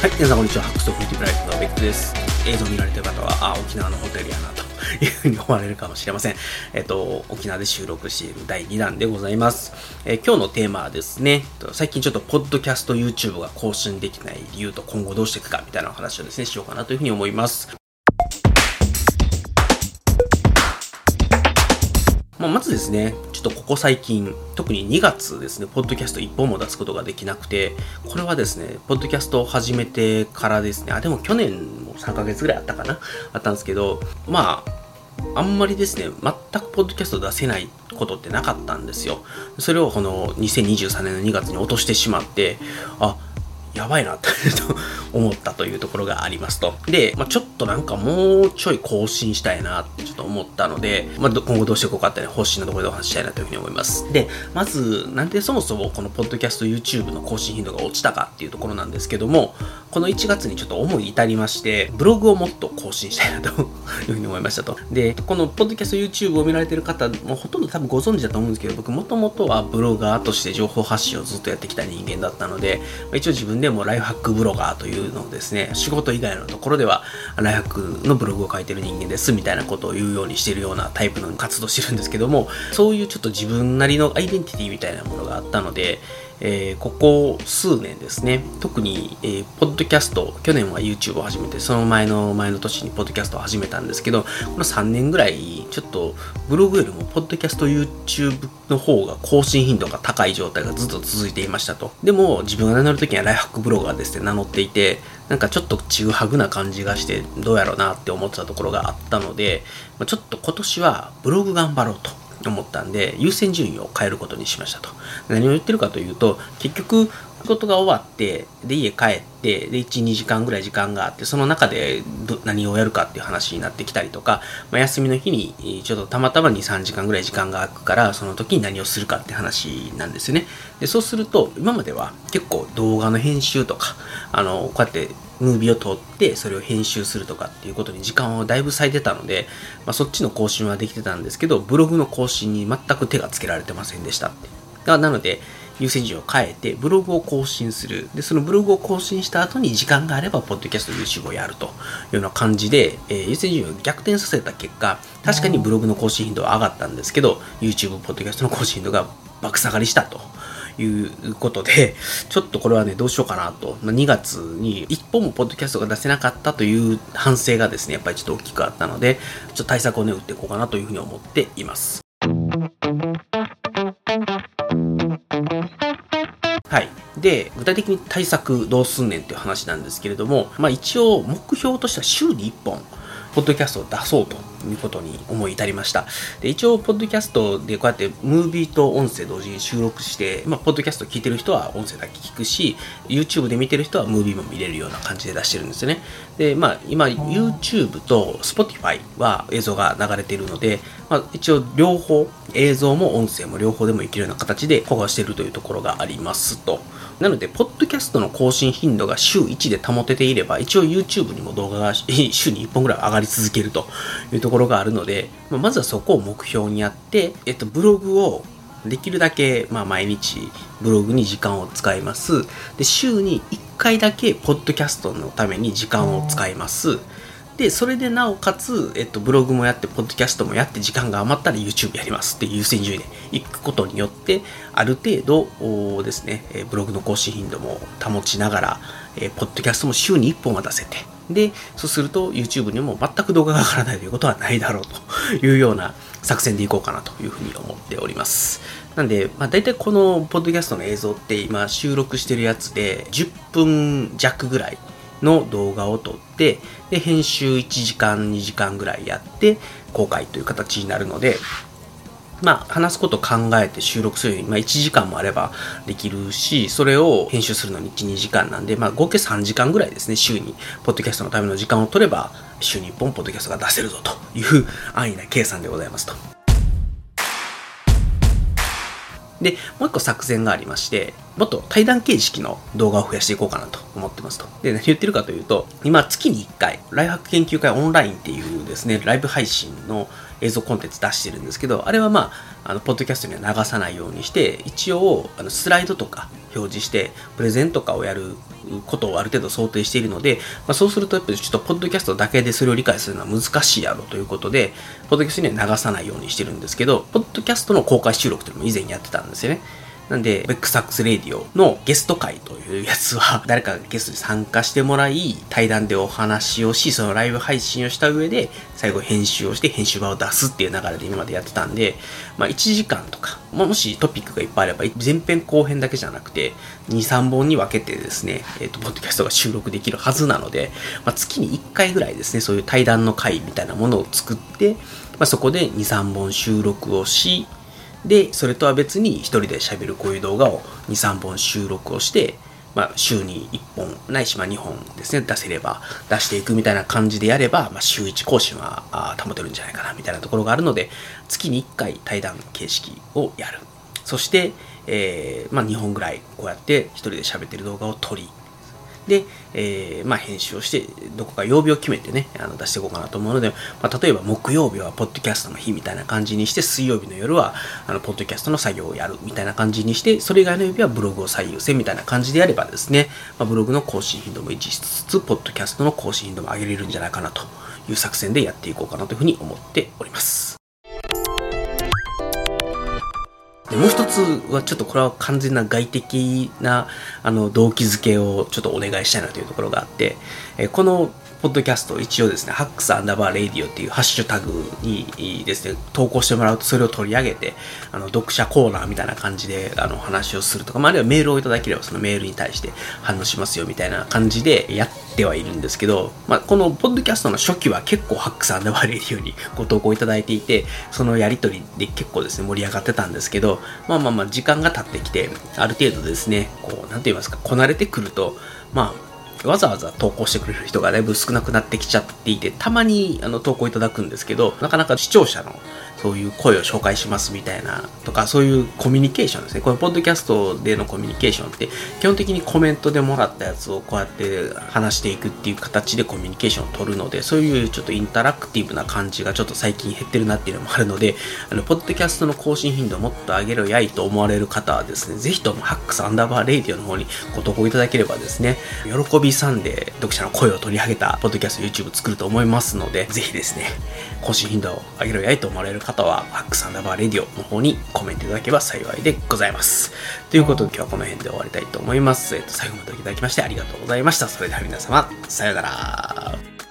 はい、皆さんこんにちは。ハックストフリティブライフのベックです。映像見られてる方は、あ、沖縄のホテルやな、というふうに思われるかもしれません。えっと、沖縄で収録している第2弾でございます。え今日のテーマはですね、最近ちょっとポッドキャスト YouTube が更新できない理由と今後どうしていくかみたいなお話をですね、しようかなというふうに思います。まあ、まずですね、ちょっとここ最近、特に2月ですね、ポッドキャスト1本も出すことができなくて、これはですね、ポッドキャストを始めてからですね、あ、でも去年も3ヶ月ぐらいあったかな、あったんですけど、まあ、あんまりですね、全くポッドキャスト出せないことってなかったんですよ。それをこの2023年の2月に落としてしまって、あ、やばいなと 思ったというところがありますと。で、まあ、ちょっとなんかもうちょい更新したいなってちょっと思ったので、まあ、今後どうしていこうかってね、方針のところでお話したいなというふうに思います。で、まず、なんでそもそもこのポッドキャスト YouTube の更新頻度が落ちたかっていうところなんですけども、この1月にちょっと思い至りまして、ブログをもっと更新したいなというふうに思いましたと。で、このポッドキャスト YouTube を見られてる方もほとんど多分ご存知だと思うんですけど、僕もともとはブロガーとして情報発信をずっとやってきた人間だったので、一応自分でもライフハックブロガーというのをですね、仕事以外のところではイフハックのブログを書いてる人間ですみたいなことを言うようにしてるようなタイプの活動してるんですけども、そういうちょっと自分なりのアイデンティティみたいなものがあったので、えーここ数年ですね、特に、えーポッドキャスト、去年は YouTube を始めて、その前の前の年にポッドキャストを始めたんですけど、この3年ぐらい、ちょっとブログよりもポッドキャスト YouTube の方が更新頻度が高い状態がずっと続いていましたと。でも、自分が名乗るときにはライフハックブロガーですって名乗っていて、なんかちょっとちぐはぐな感じがして、どうやろうなって思ってたところがあったので、ちょっと今年はブログ頑張ろうと。思ったんで優先順位を変えることにしましたと何を言ってるかというと結局仕事が終わってで家帰ってで12時間ぐらい時間があってその中で何をやるかっていう話になってきたりとか、まあ、休みの日にちょっとたまたま23時間ぐらい時間が空くからその時に何をするかって話なんですよねでそうすると今までは結構動画の編集とかあのこうやってムービーを撮ってそれを編集するとかっていうことに時間をだいぶ割いてたので、まあ、そっちの更新はできてたんですけどブログの更新に全く手がつけられてませんでしたって。なので優先順位を変えてブログを更新する。でそのブログを更新した後に時間があればポッドキャスト YouTube をやるというような感じで、えー優先順位を逆転させた結果確かにブログの更新頻度は上がったんですけど YouTube ポッドキャストの更新頻度が爆下がりしたと。いうことで、ちょっとこれはね、どうしようかなと。2月に一本もポッドキャストが出せなかったという反省がですね、やっぱりちょっと大きくあったので、ちょっと対策をね、打っていこうかなというふうに思っています。はい。で、具体的に対策どうすんねんっていう話なんですけれども、まあ一応目標としては週に1本、ポッドキャストを出そうということに思い至りました。で、一応、ポッドキャストでこうやってムービーと音声同時に収録して、まあ、ポッドキャスト聞いてる人は音声だけ聞くし、YouTube で見てる人はムービーも見れるような感じで出してるんですよね。で、まあ、今、YouTube と Spotify は映像が流れているので、まあ、一応、両方、映像も音声も両方でもいけるような形で保護しているというところがありますと。なので、ポッドキャストの更新頻度が週1で保てていれば、一応 YouTube にも動画が週に1本ぐらい上がり続けるというところがあるので、ままずはそこを目標にやって、えっと、ブログをできるだけ、まあ、毎日ブログに時間を使います。で、週に1回だけ、ポッドキャストのために時間を使います。で、それでなおかつ、えっと、ブログもやって、ポッドキャストもやって、時間が余ったら YouTube やりますっていう優先順位で行くことによって、ある程度ですね、ブログの更新頻度も保ちながら、えポッドキャストも週に1本は出せて、で、そうすると YouTube にも全く動画が上がらないということはないだろうというような作戦でいこうかなというふうに思っております。なんで、まあ、大体このポッドキャストの映像って今収録してるやつで10分弱ぐらいの動画を撮って、で、編集1時間、2時間ぐらいやって、公開という形になるので、まあ、話すこと考えて収録するように、まあ、1時間もあればできるし、それを編集するのに1、2時間なんで、まあ、合計3時間ぐらいですね、週に、ポッドキャストのための時間を取れば、週に1本、ポッドキャストが出せるぞという 安易な計算でございますと。で、もう一個作戦がありまして、もっと対談形式の動画を増やしていこうかなと思ってますと。で、何言ってるかというと、今月に1回、ライフハック研究会オンラインっていうですね、ライブ配信の映像コンテンツ出してるんですけど、あれはまあ、あの、ポッドキャストには流さないようにして、一応、あの、スライドとか表示して、プレゼンとかをやることをある程度想定しているので、まあ、そうするとやっぱりちょっとポッドキャストだけでそれを理解するのは難しいやろということで、ポッドキャストには流さないようにしてるんですけど、ポッドキャストの公開収録というのも以前やってたんですよね。なんで、ベックサックスレディオのゲスト会というやつは、誰かがゲストに参加してもらい、対談でお話をし、そのライブ配信をした上で、最後編集をして編集場を出すっていう流れで今までやってたんで、まあ1時間とか、もしトピックがいっぱいあれば、前編後編だけじゃなくて、2、3本に分けてですね、えっ、ー、と、ポッドキャストが収録できるはずなので、まあ、月に1回ぐらいですね、そういう対談の会みたいなものを作って、まあ、そこで2、3本収録をし、で、それとは別に一人で喋るこういう動画を2、3本収録をして、まあ、週に1本ないしま2本ですね、出せれば出していくみたいな感じでやれば、まあ、週1更新は保てるんじゃないかなみたいなところがあるので、月に1回対談形式をやる。そして、えー、まあ、2本ぐらいこうやって一人で喋ってる動画を撮り、で、えー、まあ、編集をして、どこか曜日を決めてね、あの出していこうかなと思うので、まあ、例えば木曜日はポッドキャストの日みたいな感じにして、水曜日の夜は、あの、ポッドキャストの作業をやるみたいな感じにして、それ以外の曜日はブログを最優先みたいな感じでやればですね、まあ、ブログの更新頻度も維持しつつ、ポッドキャストの更新頻度も上げれるんじゃないかなという作戦でやっていこうかなというふうに思っております。もう一つはちょっとこれは完全な外的なあの動機づけをちょっとお願いしたいなというところがあって、えこのポッドキャスト一応ですね、ハックスアンダーバーレディオっていうハッシュタグにですね、投稿してもらうとそれを取り上げて、あの、読者コーナーみたいな感じで、あの、話をするとか、まあ、あるいはメールをいただければそのメールに対して反応しますよみたいな感じでやってはいるんですけど、まあ、このポッドキャストの初期は結構ハックスアンダーバーレディオに ご投稿いただいていて、そのやりとりで結構ですね、盛り上がってたんですけど、まあまあまあ、時間が経ってきて、ある程度ですね、こう、なんて言いますか、こなれてくると、まあ、わざわざ投稿してくれる人がだいぶ少なくなってきちゃっていて、たまにあの投稿いただくんですけど、なかなか視聴者のそういう声を紹介しますみたいなとか、そういうコミュニケーションですね。このポッドキャストでのコミュニケーションって、基本的にコメントでもらったやつをこうやって話していくっていう形でコミュニケーションを取るので、そういうちょっとインタラクティブな感じがちょっと最近減ってるなっていうのもあるので、あの、ポッドキャストの更新頻度をもっと上げろやいと思われる方はですね、ぜひともハックスアンダーバーレディオの方にご投稿いただければですね、喜び勇んで読者の声を取り上げたポッドキャスト YouTube 作ると思いますので、ぜひですね、更新頻度を上げろやいと思われる方は、ハックスアンダーバーレディオの方にコメントいただければ幸いでございます。ということで今日はこの辺で終わりたいと思います。えっと、最後までお聴きいただきましてありがとうございました。それでは皆様、さようなら。